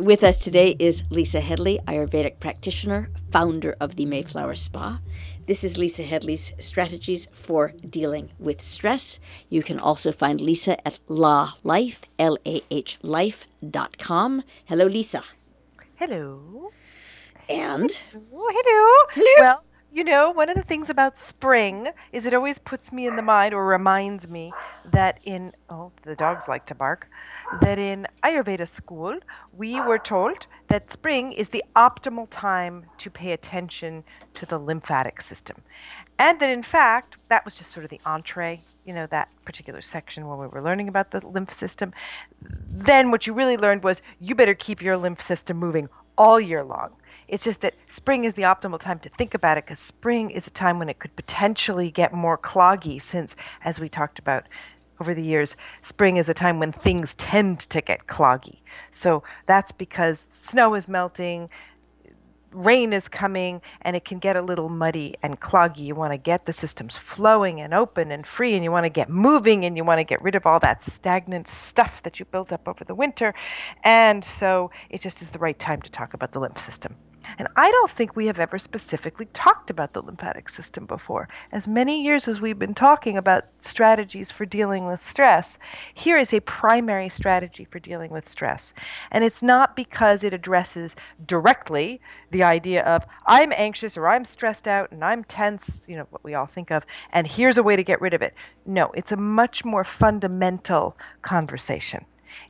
With us today is Lisa Headley, Ayurvedic practitioner, founder of the Mayflower Spa. This is Lisa Headley's strategies for dealing with stress. You can also find Lisa at La Life, L A H Life.com. Hello, Lisa. Hello. And Oh, hello. Hello. Well, you know, one of the things about spring is it always puts me in the mind or reminds me that in, oh, the dogs like to bark, that in Ayurveda school, we were told that spring is the optimal time to pay attention to the lymphatic system. And that in fact, that was just sort of the entree, you know, that particular section when we were learning about the lymph system. Then what you really learned was you better keep your lymph system moving all year long. It's just that spring is the optimal time to think about it because spring is a time when it could potentially get more cloggy, since, as we talked about over the years, spring is a time when things tend to get cloggy. So that's because snow is melting, rain is coming and it can get a little muddy and cloggy. You want to get the systems flowing and open and free, and you want to get moving and you want to get rid of all that stagnant stuff that you built up over the winter. And so it just is the right time to talk about the lymph system. And I don't think we have ever specifically talked about the lymphatic system before. As many years as we've been talking about strategies for dealing with stress, here is a primary strategy for dealing with stress. And it's not because it addresses directly the idea of I'm anxious or I'm stressed out and I'm tense, you know, what we all think of, and here's a way to get rid of it. No, it's a much more fundamental conversation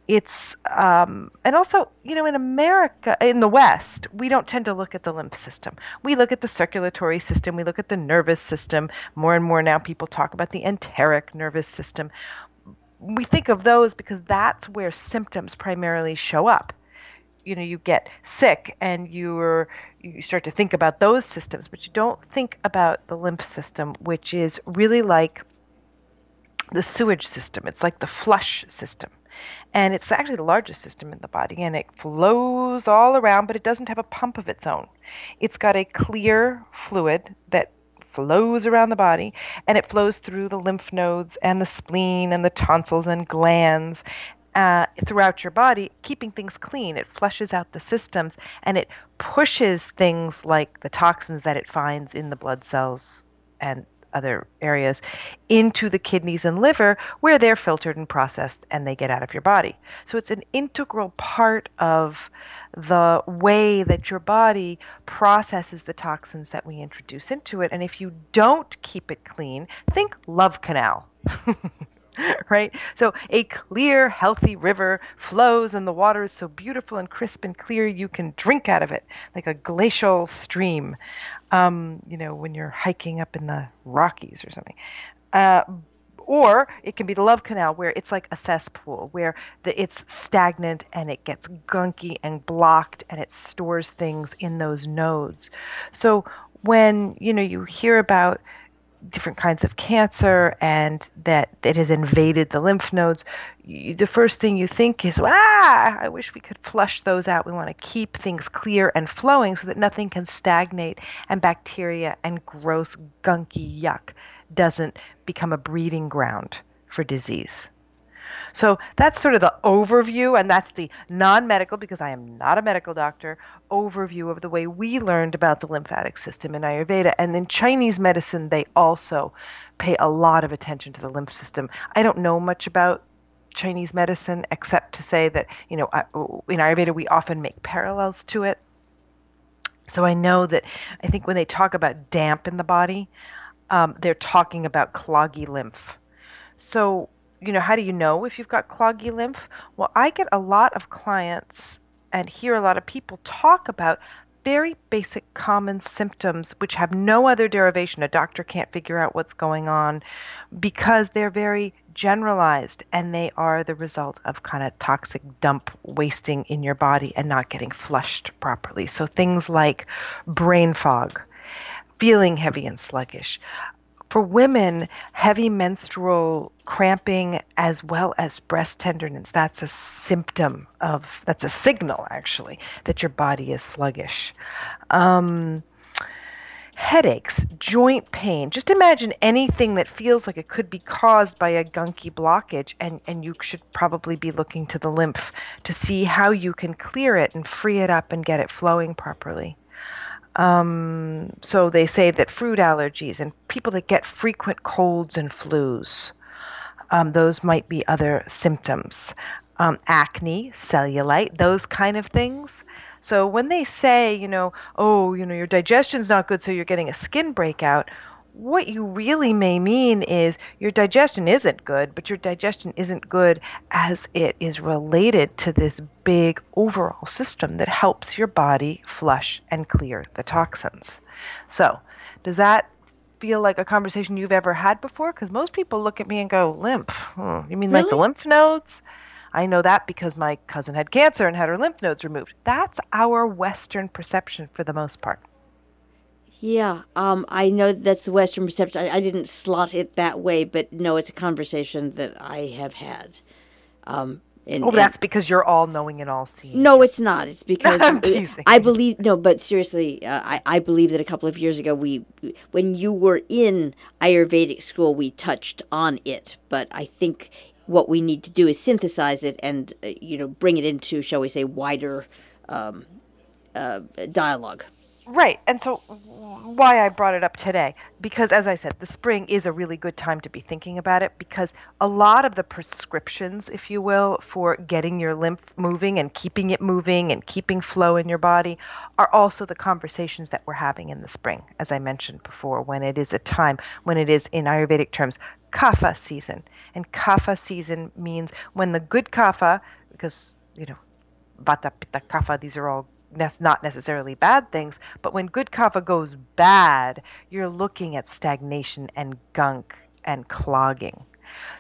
it's um, and also you know in america in the west we don't tend to look at the lymph system. We look at the circulatory system. We look at the nervous system. More and more now people talk about the enteric nervous system. We think of those because that's where symptoms primarily show up. You know you get sick and you're you start to think about those systems but you don't think about the lymph system which is really like the sewage system. It's like the flush system and it's actually the largest system in the body and it flows all around but it doesn't have a pump of its own it's got a clear fluid that flows around the body and it flows through the lymph nodes and the spleen and the tonsils and glands uh, throughout your body, keeping things clean. It flushes out the systems and it pushes things like the toxins that it finds in the blood cells and other areas into the kidneys and liver where they're filtered and processed and they get out of your body. So it's an integral part of the way that your body processes the toxins that we introduce into it. And if you don't keep it clean, think love canal. right? So a clear, healthy river flows, and the water is so beautiful and crisp and clear you can drink out of it like a glacial stream. Um, you know, when you're hiking up in the Rockies or something. Uh, or it can be the love canal where it's like a cesspool where the, it's stagnant and it gets gunky and blocked and it stores things in those nodes so when you know you hear about different kinds of cancer and that it has invaded the lymph nodes, you, the first thing you think is, ah, I wish we could flush those out. We want to keep things clear and flowing so that nothing can stagnate and bacteria and gross, gunky yuck doesn't become a breeding ground for disease. So that's sort of the overview, and that's the non medical, because I am not a medical doctor, overview of the way we learned about the lymphatic system in Ayurveda. And in Chinese medicine, they also pay a lot of attention to the lymph system. I don't know much about Chinese medicine except to say that, you know, in Ayurveda, we often make parallels to it. So I know that I think when they talk about damp in the body, um, they're talking about cloggy lymph. So, you know, how do you know if you've got cloggy lymph? Well, I get a lot of clients and hear a lot of people talk about very basic common symptoms which have no other derivation. A doctor can't figure out what's going on because they're very generalized and they are the result of kind of toxic dump wasting in your body and not getting flushed properly. So things like brain fog, feeling heavy and sluggish. For women, heavy menstrual cramping as well as breast tenderness, that's a symptom of, that's a signal actually, that your body is sluggish. Um, headaches, joint pain. Just imagine anything that feels like it could be caused by a gunky blockage, and, and you should probably be looking to the lymph to see how you can clear it and free it up and get it flowing properly. Um, so they say that fruit allergies and people that get frequent colds and flus, um, those might be other symptoms. Um, acne, cellulite, those kind of things. So when they say, you know, oh, you know, your digestion's not good, so you're getting a skin breakout, what you really may mean is your digestion isn't good, but your digestion isn't good as it is related to this big overall system that helps your body flush and clear the toxins. So, does that feel like a conversation you've ever had before? Because most people look at me and go, lymph. Hmm, you mean really? like the lymph nodes? I know that because my cousin had cancer and had her lymph nodes removed. That's our Western perception for the most part. Yeah, um, I know that's the Western perception. I, I, didn't slot it that way, but no, it's a conversation that I have had. Um, and, oh, that's because you're all knowing and all seeing. No, it's not. It's because I believe no, but seriously, uh, I I believe that a couple of years ago we, when you were in Ayurvedic school, we touched on it. But I think what we need to do is synthesize it and uh, you know bring it into, shall we say, wider um, uh, dialogue. Right. And so why I brought it up today because as I said the spring is a really good time to be thinking about it because a lot of the prescriptions if you will for getting your lymph moving and keeping it moving and keeping flow in your body are also the conversations that we're having in the spring as I mentioned before when it is a time when it is in ayurvedic terms kapha season and kapha season means when the good kapha because you know vata pitta kapha these are all not necessarily bad things, but when good kapha goes bad, you're looking at stagnation and gunk and clogging.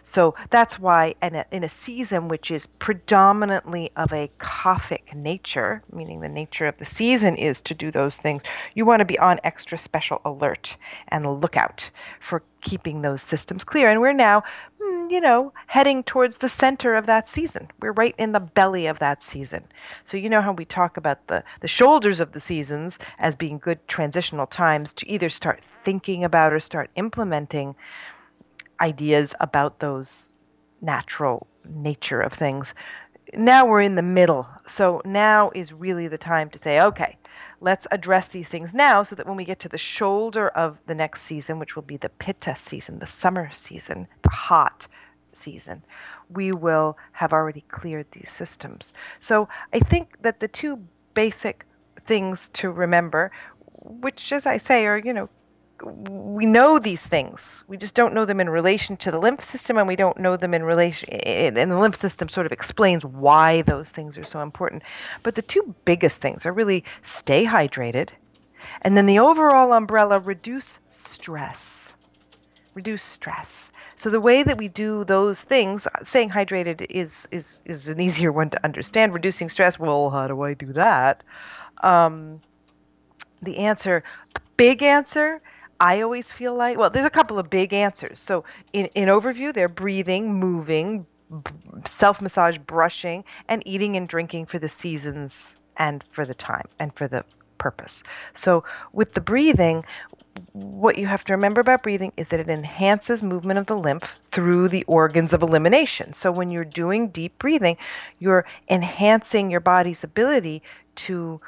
So that's why in a, in a season which is predominantly of a kaphic nature, meaning the nature of the season is to do those things, you want to be on extra special alert and lookout for keeping those systems clear. And we're now, you know, heading towards the center of that season. We're right in the belly of that season. So you know how we talk about the, the shoulders of the seasons as being good transitional times to either start thinking about or start implementing ideas about those natural nature of things. Now we're in the middle. So now is really the time to say, okay, let's address these things now so that when we get to the shoulder of the next season, which will be the pitta season, the summer season, the hot season, we will have already cleared these systems. So I think that the two basic things to remember, which, as I say, are, you know, we know these things. We just don't know them in relation to the lymph system, and we don't know them in relation. And the lymph system sort of explains why those things are so important. But the two biggest things are really stay hydrated, and then the overall umbrella reduce stress. Reduce stress. So the way that we do those things, staying hydrated is is is an easier one to understand. Reducing stress. Well, how do I do that? Um, the answer, big answer I always feel like, well, there's a couple of big answers. So, in, in overview, they're breathing, moving, b- self massage, brushing, and eating and drinking for the seasons and for the time and for the purpose. So, with the breathing, what you have to remember about breathing is that it enhances movement of the lymph through the organs of elimination. So, when you're doing deep breathing, you're enhancing your body's ability to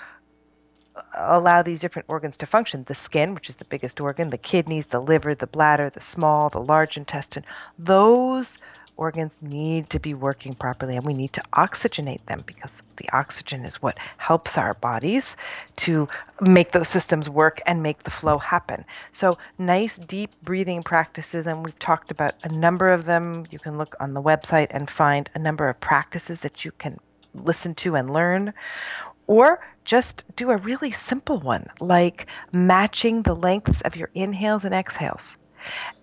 allow these different organs to function the skin, which is the biggest organ, the kidneys, the liver, the bladder, the small, the large intestine those organs need to be working properly and we need to oxygenate them because the oxygen is what helps our bodies to make those systems work and make the flow happen. So, nice deep breathing practices, and we've talked about a number of them. You can look on the website and find a number of practices that you can listen to and learn. Or just do a really simple one, like matching the lengths of your inhales and exhales.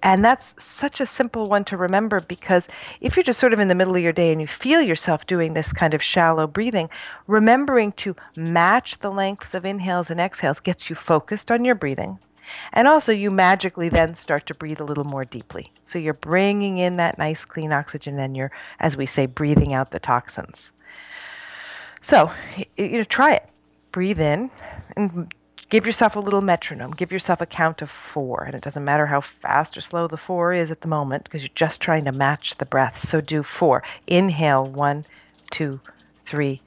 And that's such a simple one to remember because if you're just sort of in the middle of your day and you feel yourself doing this kind of shallow breathing, remembering to match the lengths of inhales and exhales gets you focused on your breathing. And also, you magically then start to breathe a little more deeply. So you're bringing in that nice clean oxygen and you're, as we say, breathing out the toxins. So, you know, try it. Breathe in and give yourself a little metronome. Give yourself a count of four. And it doesn't matter how fast or slow the four is at the moment because you're just trying to match the breath. So do four. Inhale, one, two, three,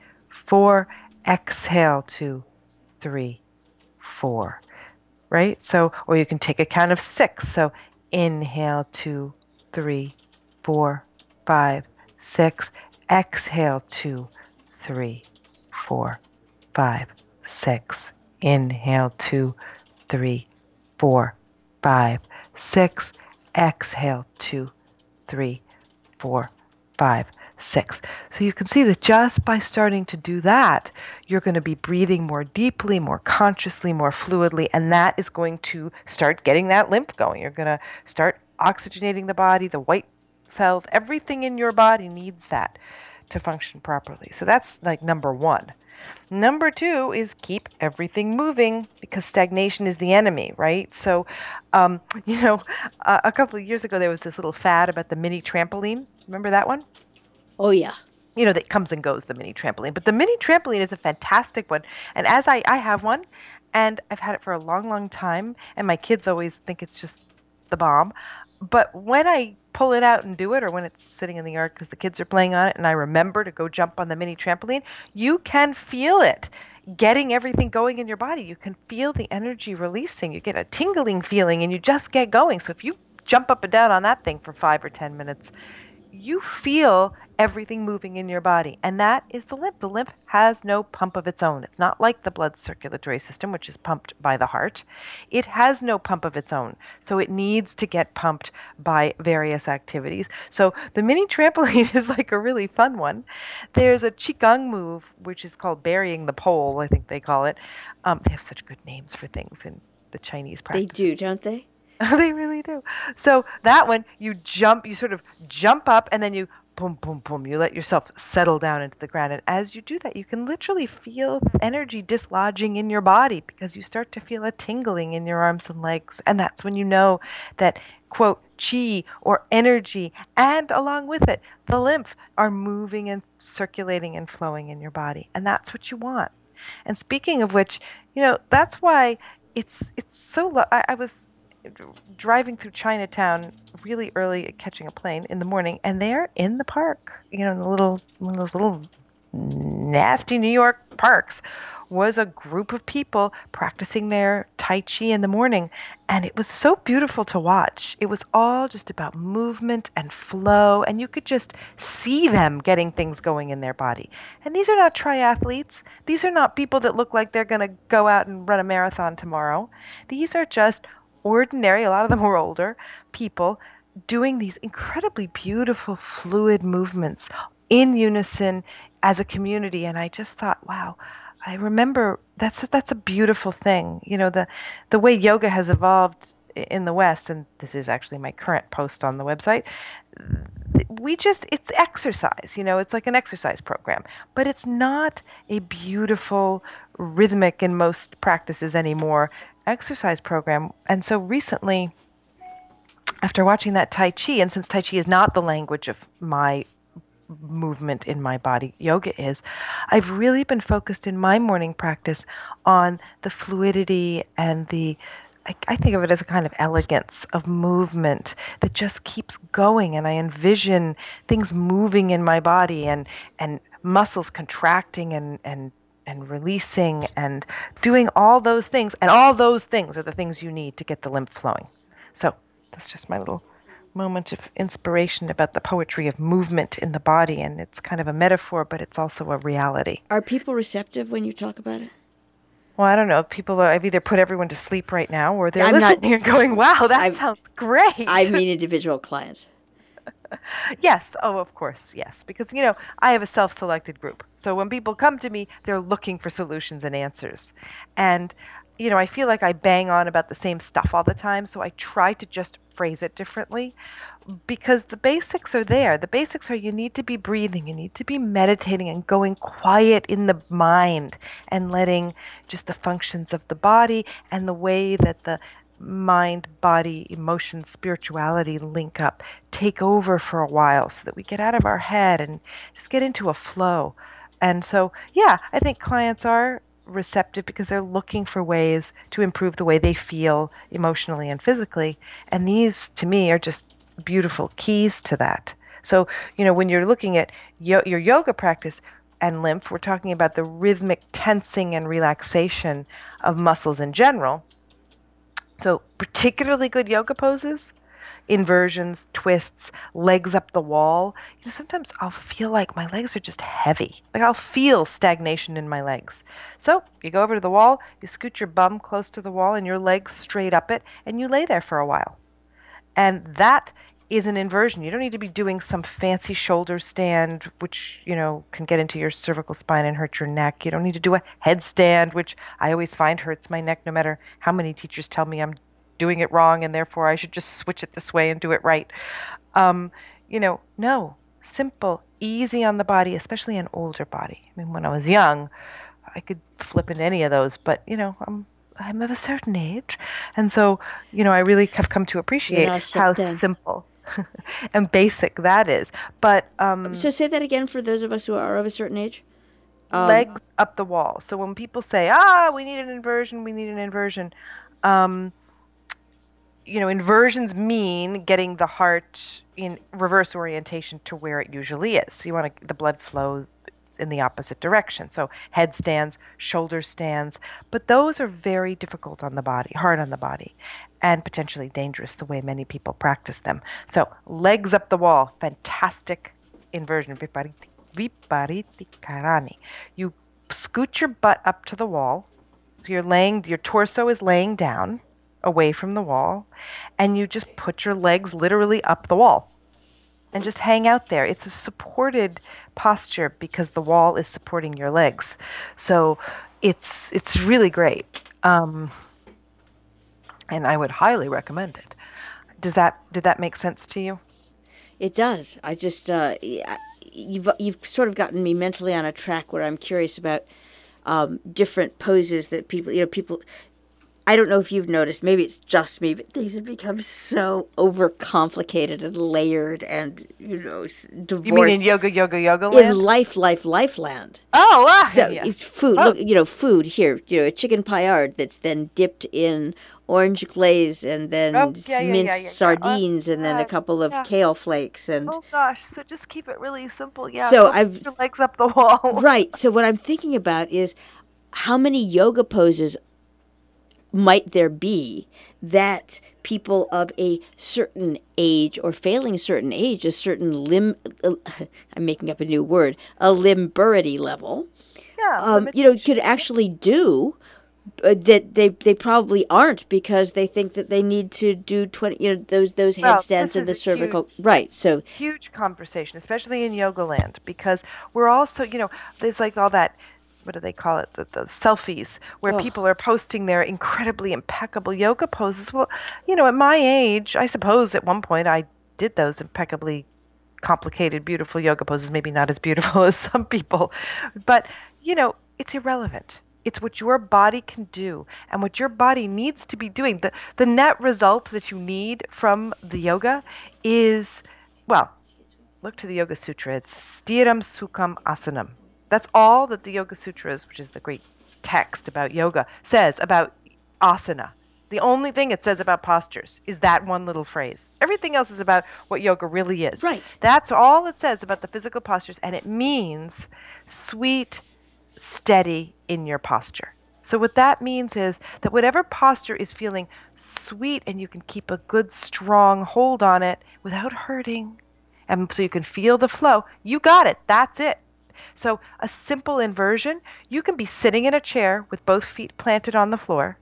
four. Exhale, two, three, four. Right? So, or you can take a count of six. So inhale, two, three, four, five, six. Exhale, two, three, four, five, six. Inhale, two, three, four, five, six. Exhale, two, three, four, five, six. So you can see that just by starting to do that, you're going to be breathing more deeply, more consciously, more fluidly, and that is going to start getting that lymph going. You're going to start oxygenating the body, the white cells, everything in your body needs that to function properly. So that's like number one. Number two is keep everything moving because stagnation is the enemy, right? So, um, you know, uh, a couple of years ago there was this little fad about the mini trampoline. Remember that one? Oh, yeah. You know, that comes and goes, the mini trampoline. But the mini trampoline is a fantastic one. And as I, I have one, and I've had it for a long, long time, and my kids always think it's just the bomb. But when I pull it out and do it, or when it's sitting in the yard because the kids are playing on it, and I remember to go jump on the mini trampoline, you can feel it getting everything going in your body. You can feel the energy releasing. You get a tingling feeling, and you just get going. So if you jump up and down on that thing for five or 10 minutes, you feel everything moving in your body. And that is the lymph. The lymph has no pump of its own. It's not like the blood circulatory system, which is pumped by the heart. It has no pump of its own. So it needs to get pumped by various activities. So the mini trampoline is like a really fun one. There's a Qigong move, which is called burying the pole, I think they call it. Um, they have such good names for things in the Chinese practice. They do, don't they? they really do. So that one, you jump, you sort of jump up, and then you boom, boom, boom. You let yourself settle down into the ground. And as you do that, you can literally feel energy dislodging in your body because you start to feel a tingling in your arms and legs. And that's when you know that, quote, chi or energy, and along with it, the lymph are moving and circulating and flowing in your body. And that's what you want. And speaking of which, you know, that's why it's it's so. Lo- I, I was driving through Chinatown really early, catching a plane in the morning, and there in the park, you know, in the little one of those little nasty New York parks, was a group of people practicing their Tai Chi in the morning. And it was so beautiful to watch. It was all just about movement and flow, and you could just see them getting things going in their body. And these are not triathletes. These are not people that look like they're going to go out and run a marathon tomorrow. These are just ordinary, a lot of them were older people doing these incredibly beautiful, fluid movements in unison as a community. And I just thought, wow, I remember that's a, that's a beautiful thing. You know, the the way yoga has evolved in the West, and this is actually my current post on the website. We just it's exercise, you know, it's like an exercise program, but it's not a beautiful rhythmic in most practices anymore exercise program. And so recently, after watching that Tai Chi, and since Tai Chi is not the language of my movement in my body, yoga is, I've really been focused in my morning practice on the fluidity and the I, think of it as a kind of elegance of movement that just keeps going and I envision things moving in my body and and muscles contracting and and and releasing and doing all those things. And all those things are the things you need to get the lymph flowing. So that's just my little moment of inspiration about the poetry of movement in the body. And it's kind of a metaphor, but it's also a reality. Are people receptive when you talk about it? Well, I don't know. People, are, I've either put everyone to sleep right now, or they're I'm listening not, and going, "Wow, that I've, sounds great." I mean, individual clients. Yes. Oh, of course. Yes. Because, you know, I have a self selected group. So when people come to me, they're looking for solutions and answers. And, you know, I feel like I bang on about the same stuff all the time. So I try to just phrase it differently because the basics are there. The basics are you need to be breathing, you need to be meditating and going quiet in the mind and letting just the functions of the body and the way that the mind, body, emotion, spirituality link up, take over for a while so that we get out of our head and just get into a flow. And so, yeah, I think clients are receptive because they're looking for ways to improve the way they feel emotionally and physically. And these, to me, are just beautiful keys to that. So, you know, when you're looking at yo- your yoga practice and lymph, we're talking about the rhythmic tensing and relaxation of muscles in general. So, particularly good yoga poses inversions, twists, legs up the wall. You know, sometimes I'll feel like my legs are just heavy. Like I'll feel stagnation in my legs. So you go over to the wall, you scoot your bum close to the wall and your legs straight up it, and you lay there for a while. And that is an inversion. You don't need to be doing some fancy shoulder stand, which, you know, can get into your cervical spine and hurt your neck. You don't need to do a headstand, which I always find hurts my neck no matter how many teachers tell me I'm doing it wrong and therefore I should just switch it this way and do it right. Um, you know, no, simple, easy on the body, especially an older body. I mean, when I was young, I could flip into any of those, but you know, I'm I'm of a certain age, and so you know, I really have come to appreciate how simple and basic that is. But um, so say that again for those of us who are of a certain age. Um, legs up the wall. So when people say, "Ah, we need an inversion," we need an inversion. Um, you know, inversions mean getting the heart in reverse orientation to where it usually is. So you want to, the blood flow in the opposite direction. So headstands, shoulder stands, but those are very difficult on the body, hard on the body, and potentially dangerous the way many people practice them. So legs up the wall, fantastic inversion. Vipariti, vipariti karani. You scoot your butt up to the wall. You're laying, your torso is laying down away from the wall, and you just put your legs literally up the wall and just hang out there. It's a supported posture because the wall is supporting your legs. So it's it's really great. Um, and I would highly recommend it. Does that did that make sense to you? It does. I just uh, you've you've sort of gotten me mentally on a track where I'm curious about um, different poses that people you know people I don't know if you've noticed, maybe it's just me, but things have become so overcomplicated and layered and, you know, divorced. You mean in yoga, yoga, yoga land? In life, life, life land. Oh, ah, so yeah. food, oh. look, you know, food here, you know, a chicken paillard that's then dipped in orange glaze and then oh, yeah, yeah, minced sardines and then a couple of kale flakes and oh gosh so just keep it really simple yeah so i've your legs up the wall right so what i'm thinking about is how many yoga poses might there be that people of a certain age or failing certain age, a certain limb, uh, I'm making up a new word, a limburity level, yeah, um, you know, could actually do uh, that they they probably aren't because they think that they need to do 20 you know those those well, headstands and the cervical huge, right so huge conversation especially in yoga land because we're also you know there's like all that what do they call it? The, the selfies where Ugh. people are posting their incredibly impeccable yoga poses. Well, you know, at my age, I suppose at one point I did those impeccably complicated, beautiful yoga poses. Maybe not as beautiful as some people, but you know, it's irrelevant. It's what your body can do and what your body needs to be doing. The, the net result that you need from the yoga is, well, look to the Yoga Sutra. It's Stiram Sukham Asanam that's all that the Yoga Sutras, which is the great text about yoga, says about asana. The only thing it says about postures is that one little phrase. Everything else is about what yoga really is. Right. That's all it says about the physical postures, and it means sweet, steady in your posture. So, what that means is that whatever posture is feeling sweet and you can keep a good, strong hold on it without hurting, and so you can feel the flow, you got it. That's it. So, a simple inversion, you can be sitting in a chair with both feet planted on the floor,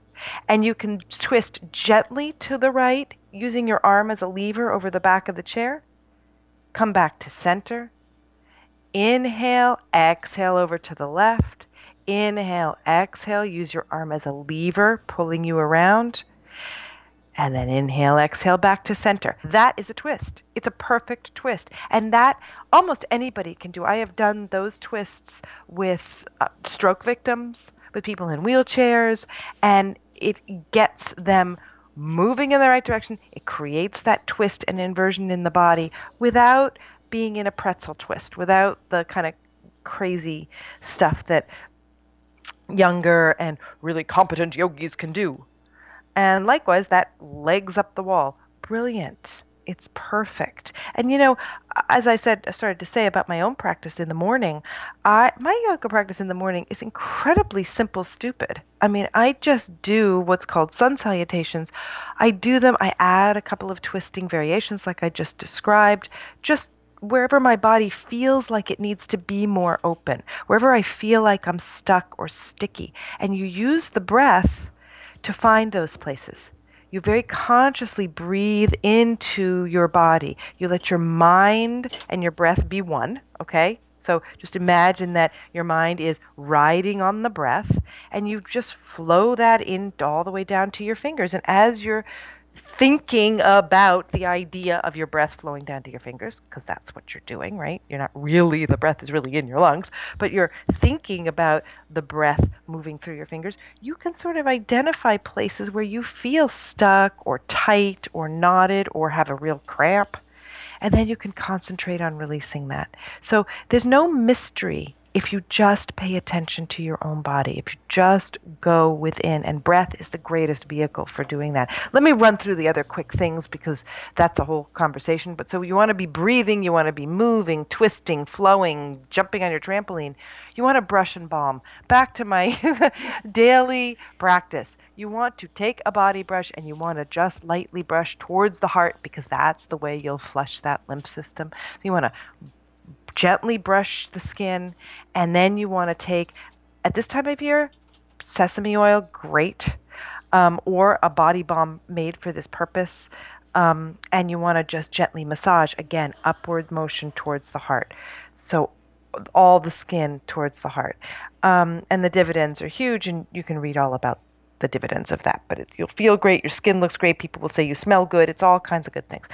and you can twist gently to the right using your arm as a lever over the back of the chair. Come back to center. Inhale, exhale over to the left. Inhale, exhale, use your arm as a lever, pulling you around. And then inhale, exhale back to center. That is a twist. It's a perfect twist. And that almost anybody can do. I have done those twists with uh, stroke victims, with people in wheelchairs, and it gets them moving in the right direction. It creates that twist and inversion in the body without being in a pretzel twist, without the kind of crazy stuff that younger and really competent yogis can do. And likewise, that legs up the wall. Brilliant. It's perfect. And you know, as I said, I started to say about my own practice in the morning, I my yoga practice in the morning is incredibly simple, stupid. I mean, I just do what's called sun salutations. I do them, I add a couple of twisting variations like I just described, just wherever my body feels like it needs to be more open, wherever I feel like I'm stuck or sticky. And you use the breath to find those places. You very consciously breathe into your body. You let your mind and your breath be one, okay? So just imagine that your mind is riding on the breath and you just flow that in all the way down to your fingers. And as you're thinking about the idea of your breath flowing down to your fingers, because that's what you're doing, right? You're not really, the breath is really in your lungs, but you're thinking about the breath moving through your fingers. You can sort of identify places where you feel stuck or tight or knotted or have a real cramp. And then you can concentrate on releasing that. So there's no mystery if you just pay attention to your own body, if you just go within, and breath is the greatest vehicle for doing that. Let me run through the other quick things because that's a whole conversation. But so you want to be breathing, you want to be moving, twisting, flowing, jumping on your trampoline. You want to brush and balm. Back to my daily practice. You want to take a body brush and you want to just lightly brush towards the heart because that's the way you'll flush that lymph system. You want to gently brush the skin, and then you want to take, at this time of year, sesame oil, great, um, or a body balm made for this purpose. Um, and you want to just gently massage again, upward motion towards the heart. So all the skin towards the heart. Um, and the dividends are huge, and you can read all about the dividends of that. But it, you'll feel great, your skin looks great, people will say you smell good, it's all kinds of good things.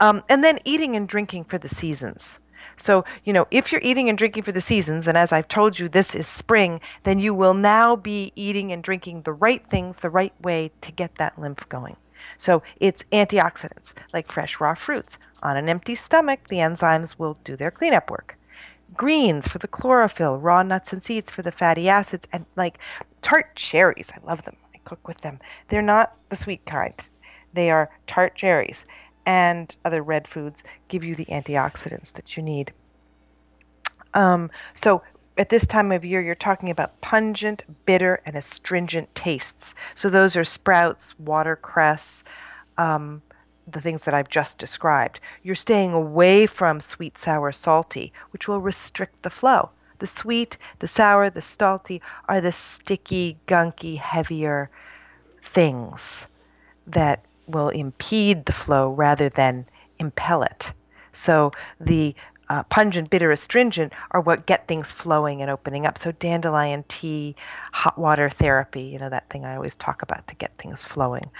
Um, and then eating and drinking for the seasons. So, you know, if you're eating and drinking for the seasons, and as I've told you, this is spring, then you will now be eating and drinking the right things the right way to get that lymph going. So it's antioxidants, like fresh raw fruits. On an empty stomach, the enzymes will do their cleanup work. Greens for the chlorophyll, raw nuts and seeds for the fatty acids, and like tart cherries. I love them. I cook with them. They're not the sweet kind. They are tart cherries and other red foods give you the antioxidants that you need. Um, so at this time of year, you're talking about pungent, bitter, and astringent tastes. So those are sprouts, watercress, um, the things that I've just described. You're staying away from sweet, sour, salty, which will restrict the flow. The sweet, the sour, the salty are the sticky, gunky, heavier things that will impede the flow rather than impel it. So the uh, pungent, bitter, astringent are what get things flowing and opening up. So dandelion tea, hot water therapy, you know that thing I always talk about to get things flowing.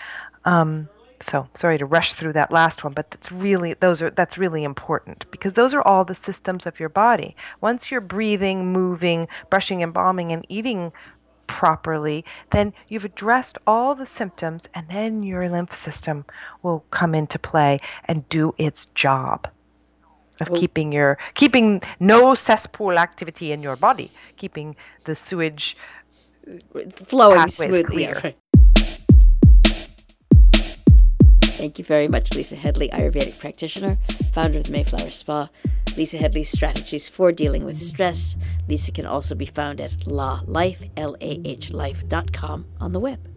Um, so sorry to rush through that last one, but that's really those are that's really important because those are all the systems of your body. Once you're breathing, moving, brushing and and eating properly, then you've addressed all the symptoms, and then your lymph system will come into play and do its job of well, keeping your keeping no cesspool activity in your body, keeping the sewage uh, flowing smoothly. Yeah, right. Thank you very much, Lisa Headley, Ayurvedic practitioner, founder of the Mayflower Spa. Lisa Headley's strategies for dealing with stress. Lisa can also be found at La Life, L A H Life.com on the web.